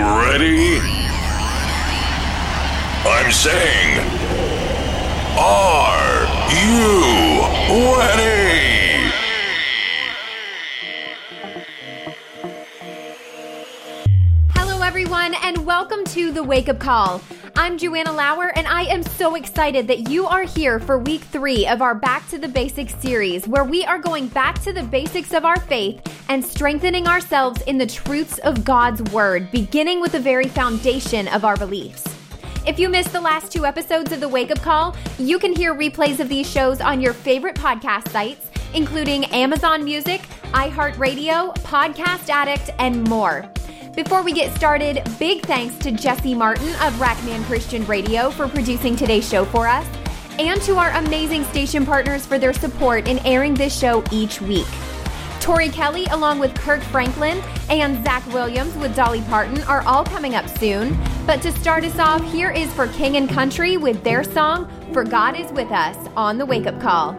ready? I'm saying, are you ready? Hello, everyone, and welcome to the Wake Up Call. I'm Joanna Lower, and I am so excited that you are here for week three of our Back to the Basics series, where we are going back to the basics of our faith and strengthening ourselves in the truths of God's Word, beginning with the very foundation of our beliefs. If you missed the last two episodes of the Wake Up Call, you can hear replays of these shows on your favorite podcast sites, including Amazon Music, iHeartRadio, Podcast Addict, and more. Before we get started, big thanks to Jesse Martin of Rackman Christian Radio for producing today's show for us, and to our amazing station partners for their support in airing this show each week. Tori Kelly, along with Kirk Franklin, and Zach Williams with Dolly Parton, are all coming up soon. But to start us off, here is for King and Country with their song, For God is With Us, on the Wake Up Call.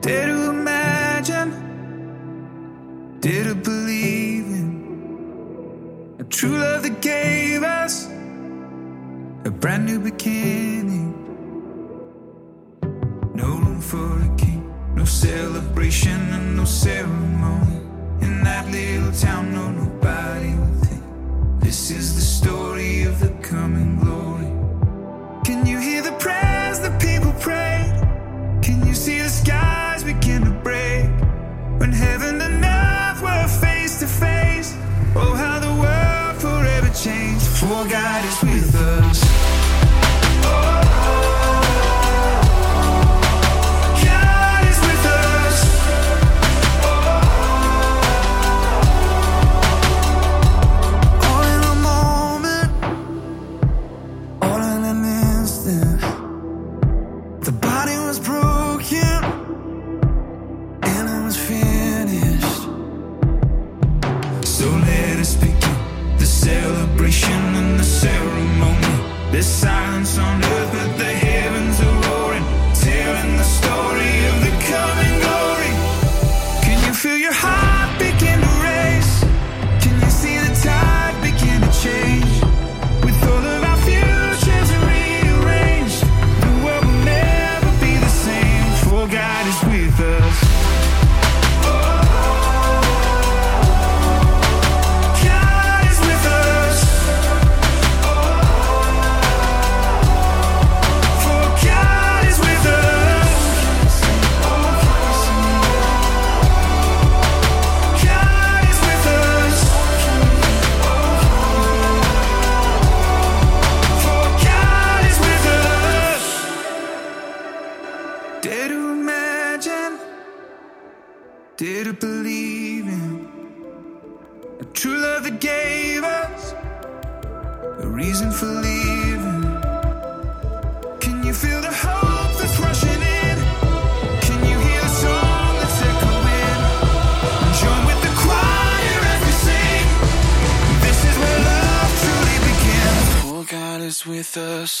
Dare to imagine, dare to believe in a true love that gave us a brand new beginning. No room for a king, no celebration and no ceremony. In that little town, no nobody will think this is the story of the coming glory. Can you hear the prayers that people prayed? Can you see the skies begin to break? For God is with us. With us.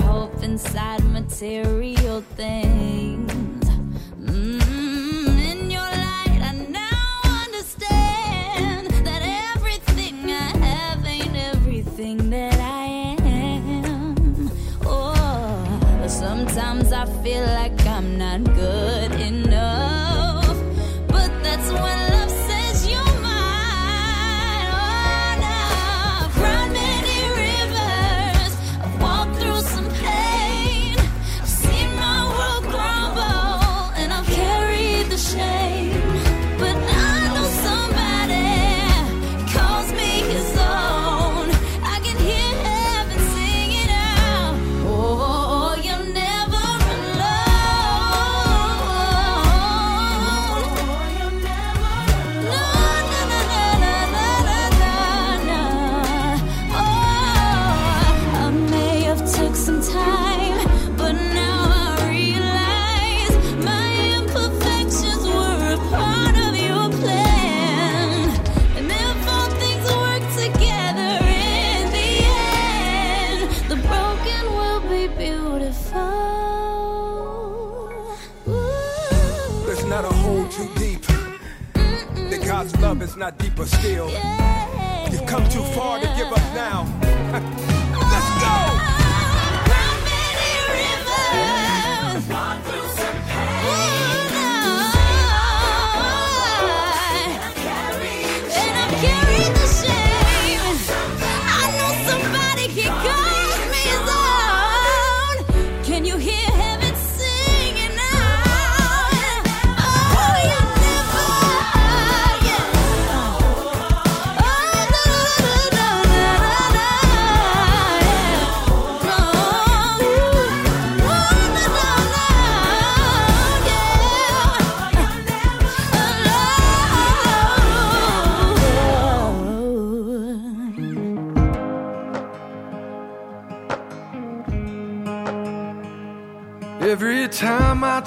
inside material. be beautiful. Let's not a hole too deep. Mm-mm. The God's love is not deeper still. Yeah. You've come too far to give up now. Let's go. How many rivers?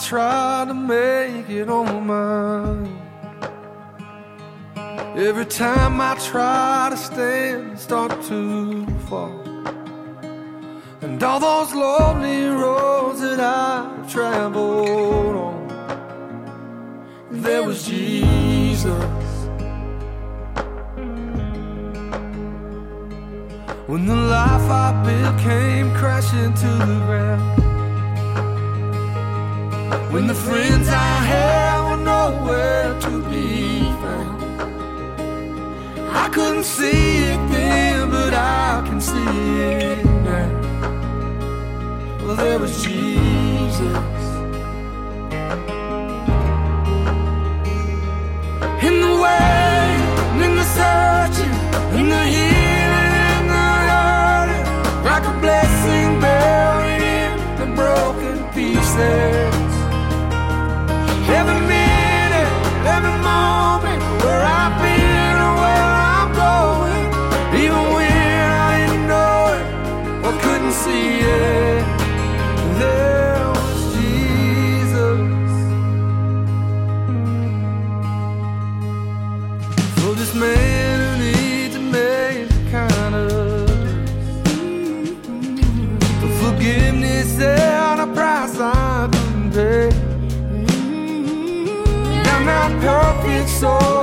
trying to make it on my own. Every time I try to stand, start to fall. And all those lonely roads that I've traveled on, there was Jesus. When the life I built came crashing to the ground when the friends I have were nowhere to be found. I couldn't see it then, but I can see it now. Well, there was Jesus. so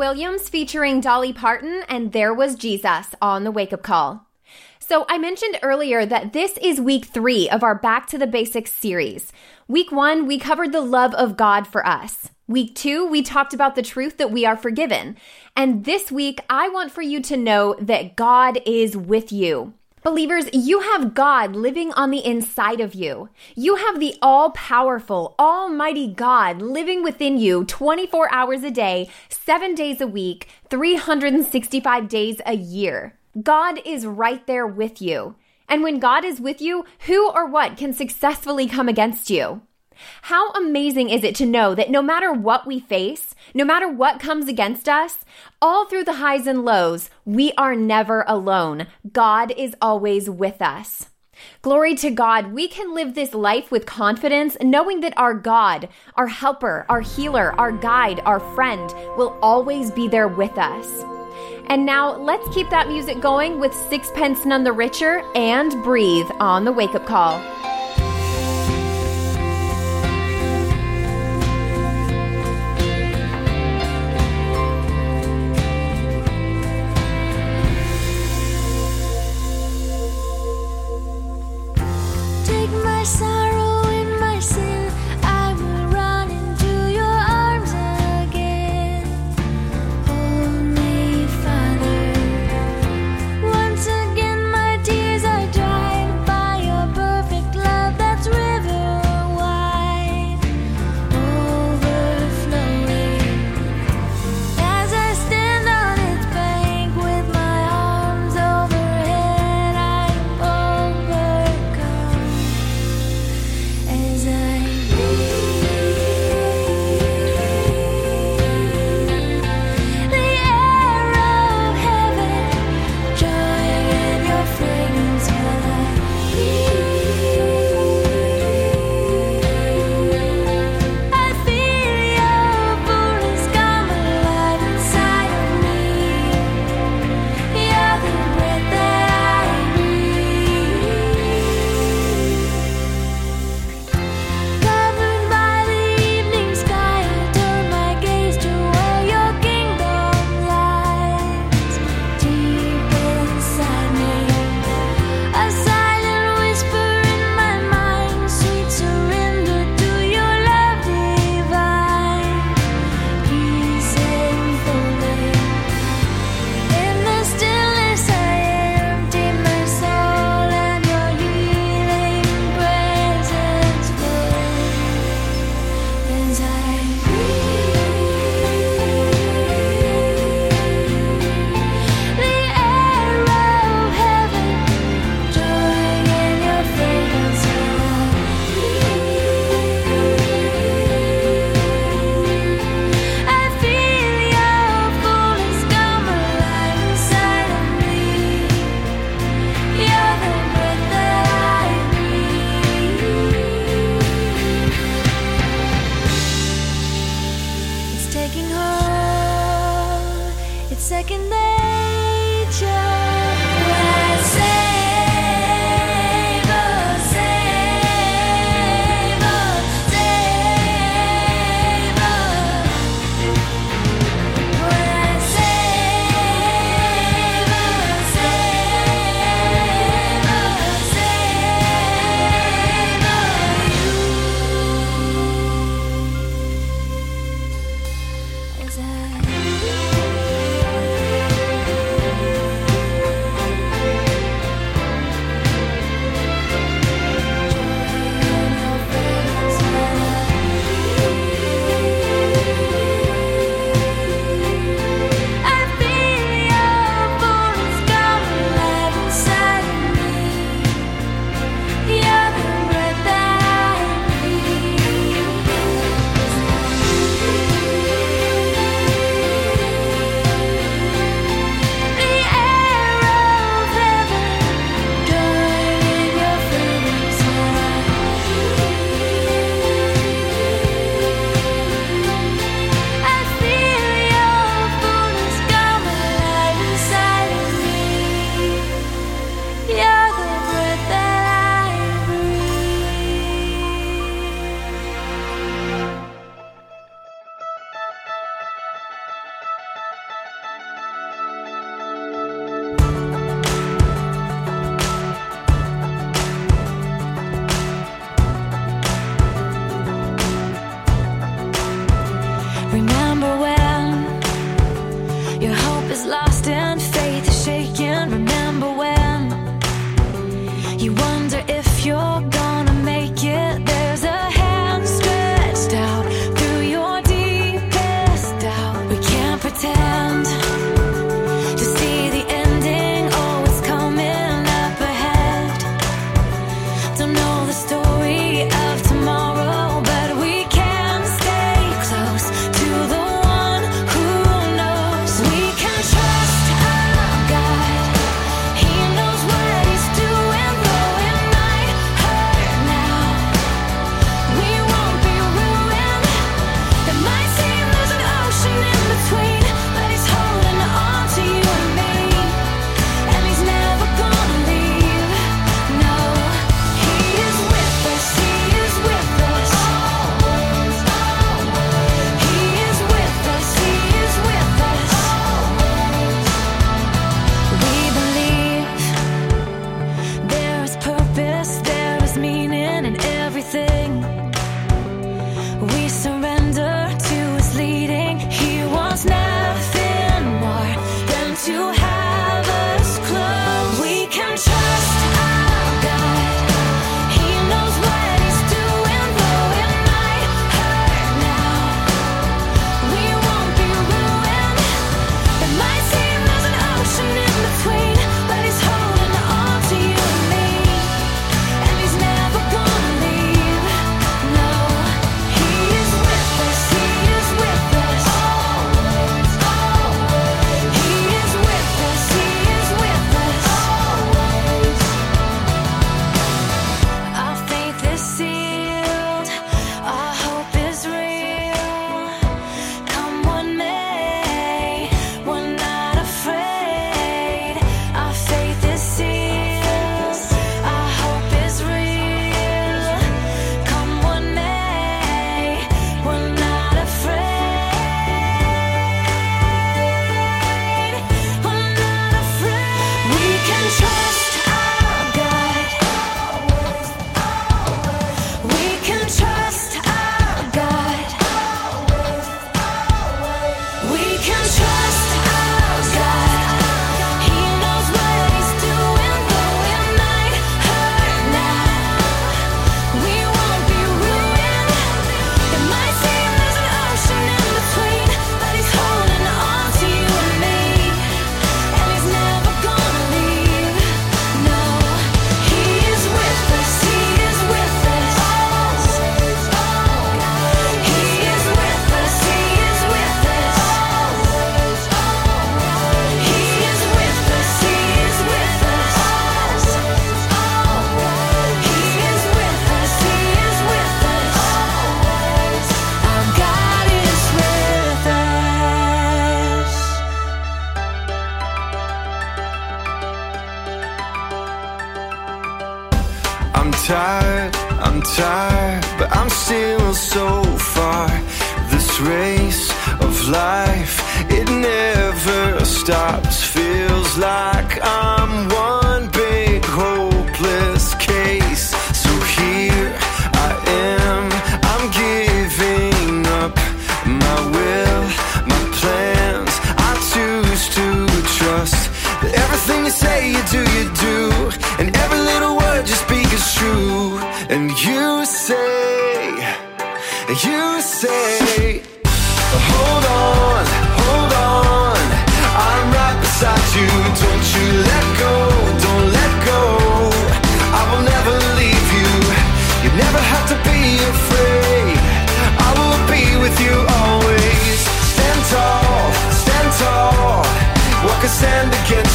Williams featuring Dolly Parton and There Was Jesus on the wake up call. So, I mentioned earlier that this is week three of our Back to the Basics series. Week one, we covered the love of God for us. Week two, we talked about the truth that we are forgiven. And this week, I want for you to know that God is with you. Believers, you have God living on the inside of you. You have the all powerful, almighty God living within you 24 hours a day, seven days a week, 365 days a year. God is right there with you. And when God is with you, who or what can successfully come against you? How amazing is it to know that no matter what we face, no matter what comes against us, all through the highs and lows, we are never alone. God is always with us. Glory to God, we can live this life with confidence, knowing that our God, our helper, our healer, our guide, our friend, will always be there with us. And now let's keep that music going with Sixpence None the Richer and Breathe on the wake up call.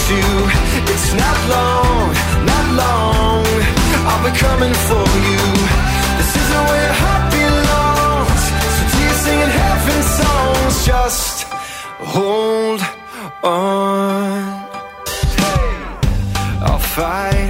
You? It's not long, not long. I'll be coming for you. This isn't where heart belongs. So to you singing heaven songs, just hold on. I'll fight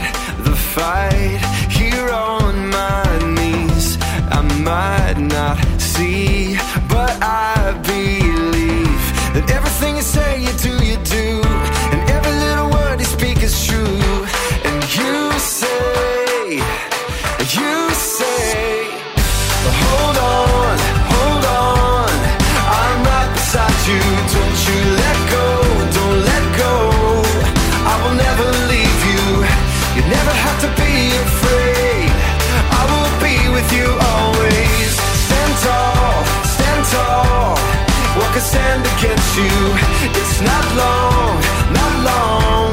you? It's not long, not long.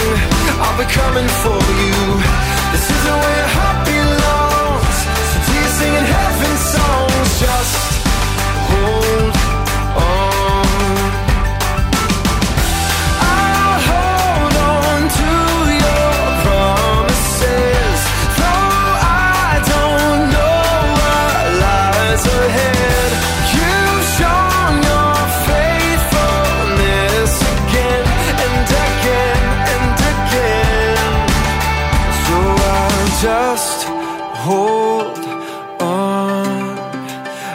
I'll be coming for you. This isn't your hold on.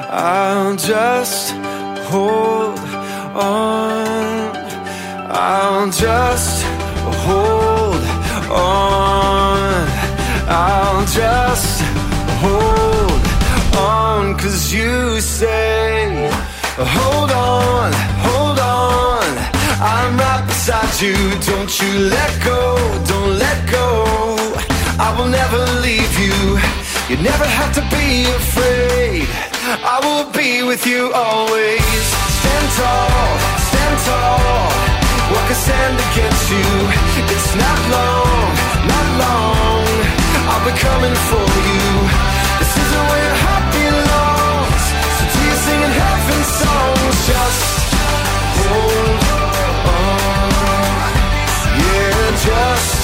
I'll just hold on. I'll just hold on. I'll just hold on. Cause you say, hold on, hold on. I'm right beside you. Don't you let go, don't let go. I will never leave you. You never have to be afraid. I will be with you always. Stand tall, stand tall. What can stand against you? It's not long, not long. I'll be coming for you. This isn't where your heart belongs. So do you singing heaven songs? Just hold on. Yeah, just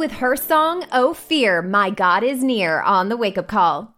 with her song, Oh Fear, My God is Near, on the wake up call.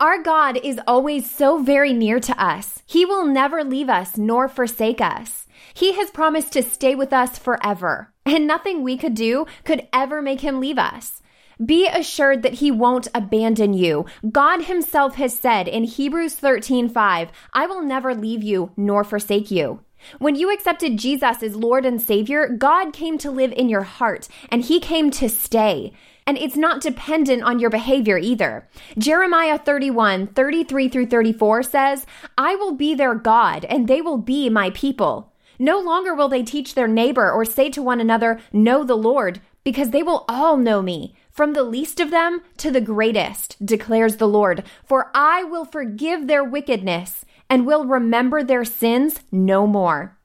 Our God is always so very near to us. He will never leave us nor forsake us. He has promised to stay with us forever, and nothing we could do could ever make him leave us. Be assured that he won't abandon you. God himself has said in Hebrews 13:5, I will never leave you nor forsake you. When you accepted Jesus as Lord and Savior, God came to live in your heart and He came to stay. And it's not dependent on your behavior either. Jeremiah 31, 33 through 34 says, I will be their God and they will be my people. No longer will they teach their neighbor or say to one another, Know the Lord, because they will all know me, from the least of them to the greatest, declares the Lord. For I will forgive their wickedness and will remember their sins no more.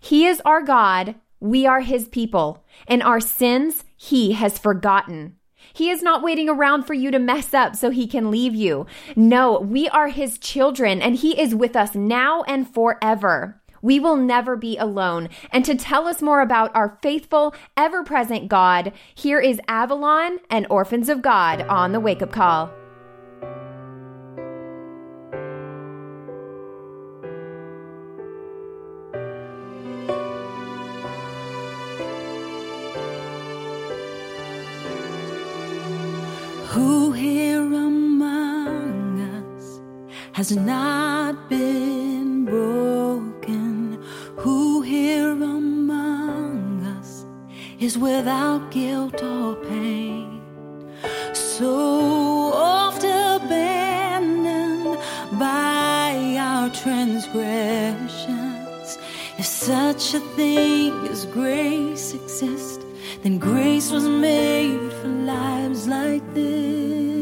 He is our God, we are his people, and our sins he has forgotten. He is not waiting around for you to mess up so he can leave you. No, we are his children, and he is with us now and forever. We will never be alone. And to tell us more about our faithful, ever present God, here is Avalon and Orphans of God on the wake up call. Has not been broken? Who here among us is without guilt or pain? So oft abandoned by our transgressions. If such a thing as grace exists, then grace was made for lives like this.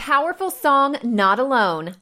Powerful song, Not Alone.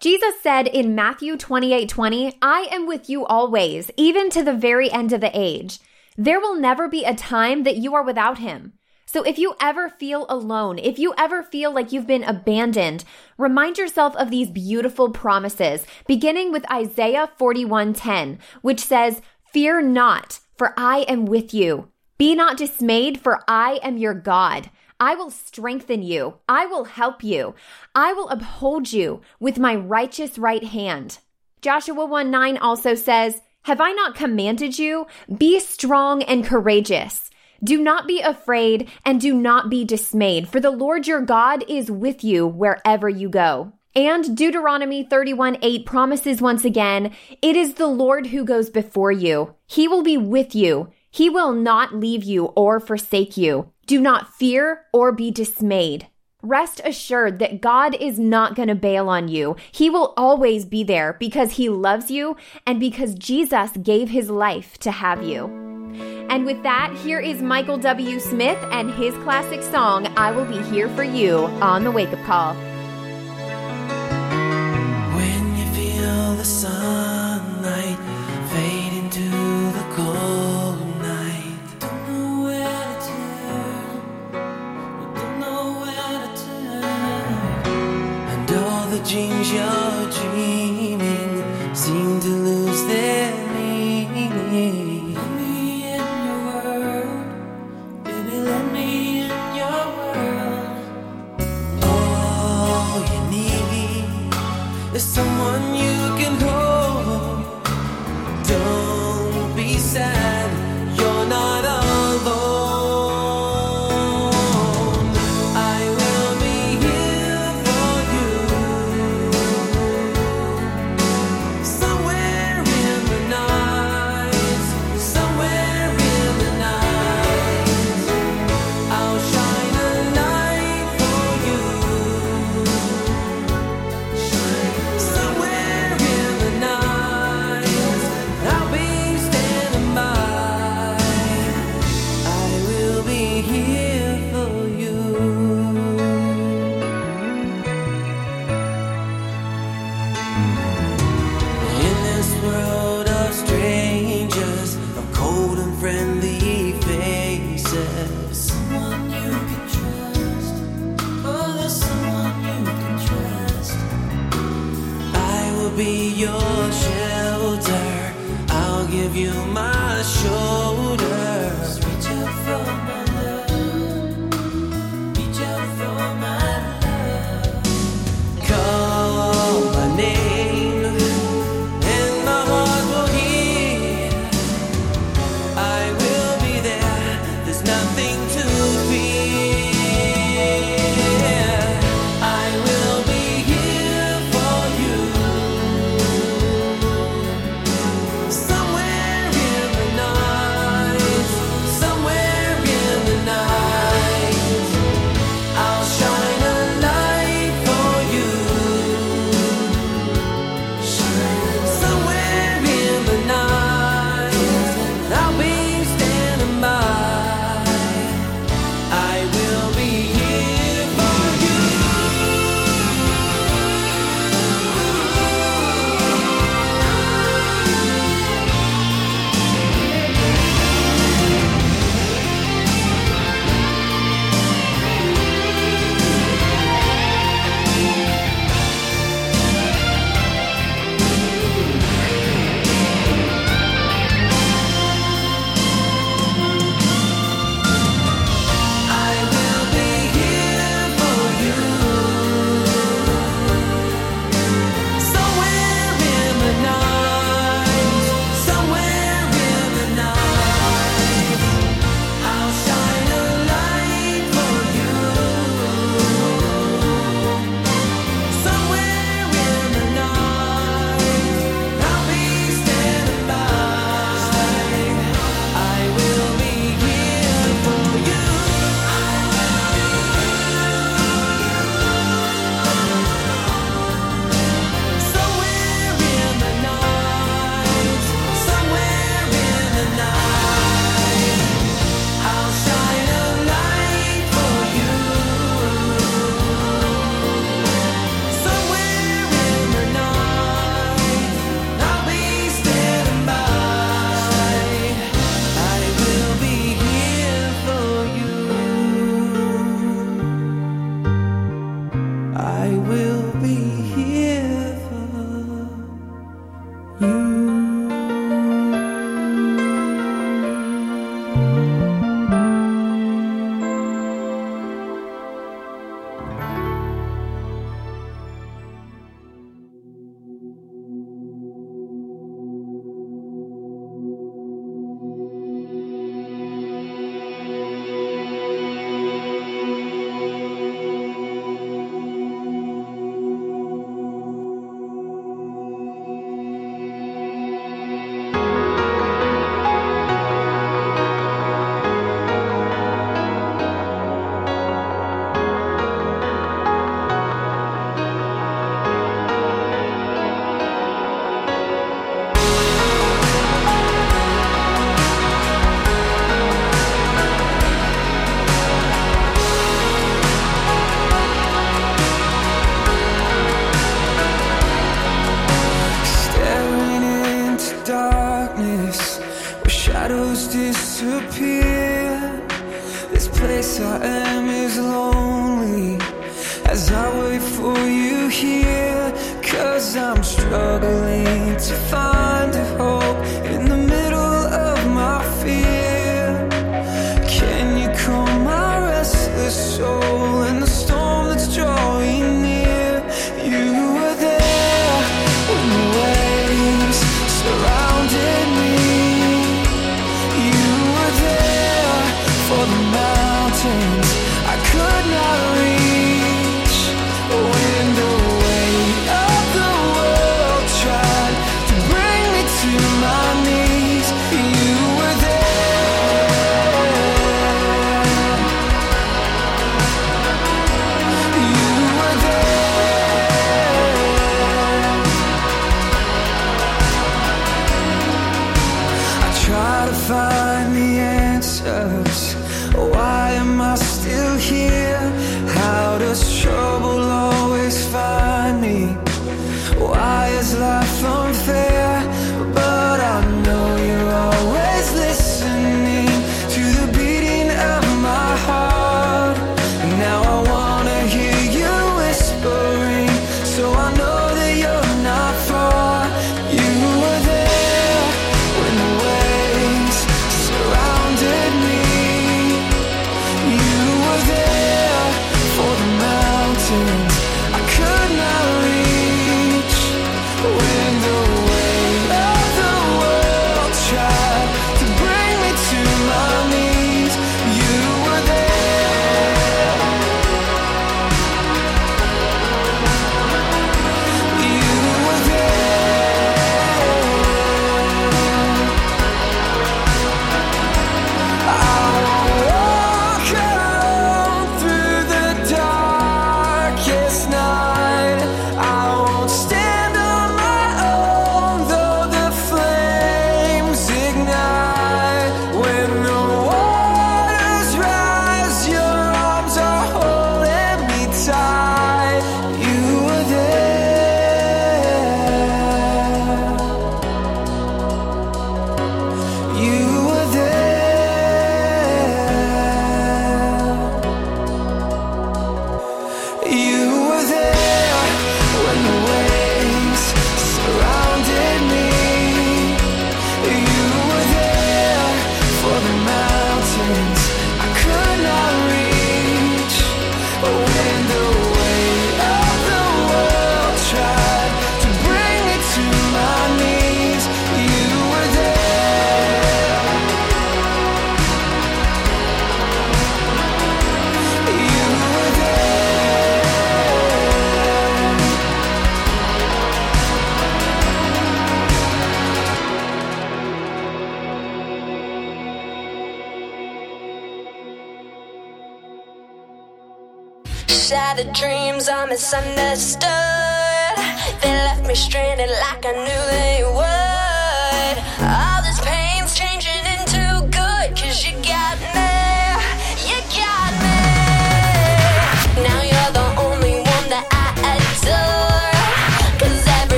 Jesus said in Matthew 28 20, I am with you always, even to the very end of the age. There will never be a time that you are without him. So if you ever feel alone, if you ever feel like you've been abandoned, remind yourself of these beautiful promises, beginning with Isaiah 41:10, which says, "Fear not, for I am with you. Be not dismayed, for I am your God. I will strengthen you. I will help you. I will uphold you with my righteous right hand." Joshua 1 9 also says, Have I not commanded you? Be strong and courageous. Do not be afraid and do not be dismayed, for the Lord your God is with you wherever you go. And Deuteronomy 31 8 promises once again, It is the Lord who goes before you. He will be with you. He will not leave you or forsake you. Do not fear or be dismayed. Rest assured that God is not going to bail on you. He will always be there because he loves you and because Jesus gave his life to have you. And with that, here is Michael W. Smith and his classic song, I Will Be Here for You, on the Wake Up Call. When you feel the sunlight the dreams you're dreaming seem to lose their meaning. Let me in your world, baby, let me in your world. All you need is someone you can hold. Don't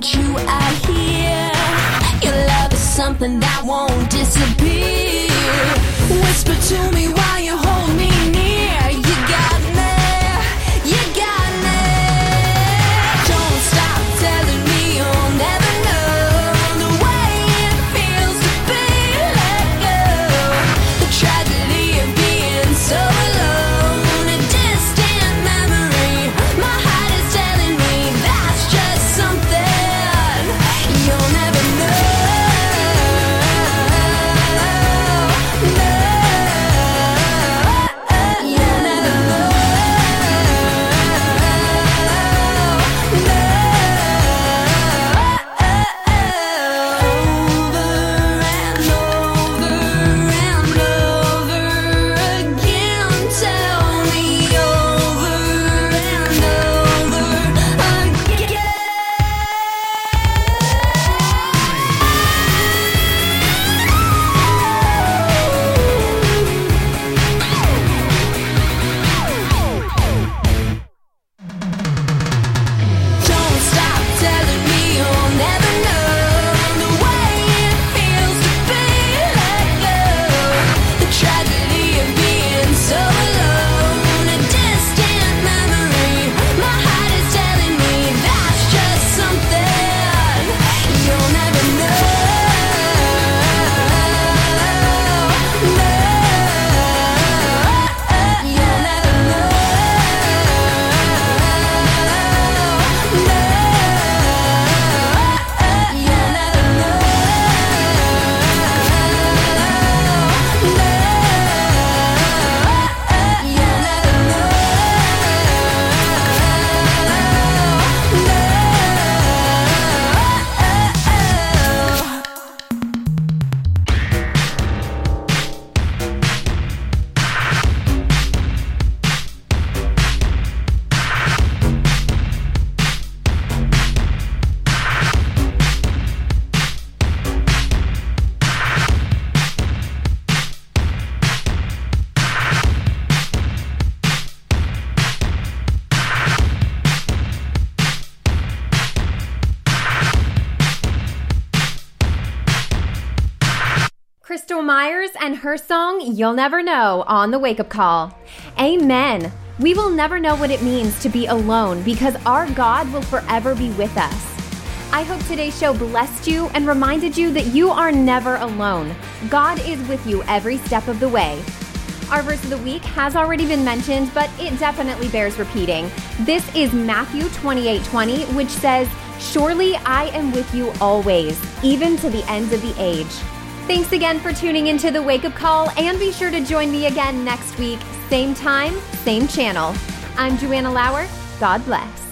that you are here. Your love is something that won't disappear. Whisper to me You'll Never Know on the Wake Up Call. Amen. We will never know what it means to be alone because our God will forever be with us. I hope today's show blessed you and reminded you that you are never alone. God is with you every step of the way. Our verse of the week has already been mentioned, but it definitely bears repeating. This is Matthew 28:20, which says, "Surely I am with you always, even to the end of the age." Thanks again for tuning into the Wake Up Call and be sure to join me again next week, same time, same channel. I'm Joanna Lower. God bless.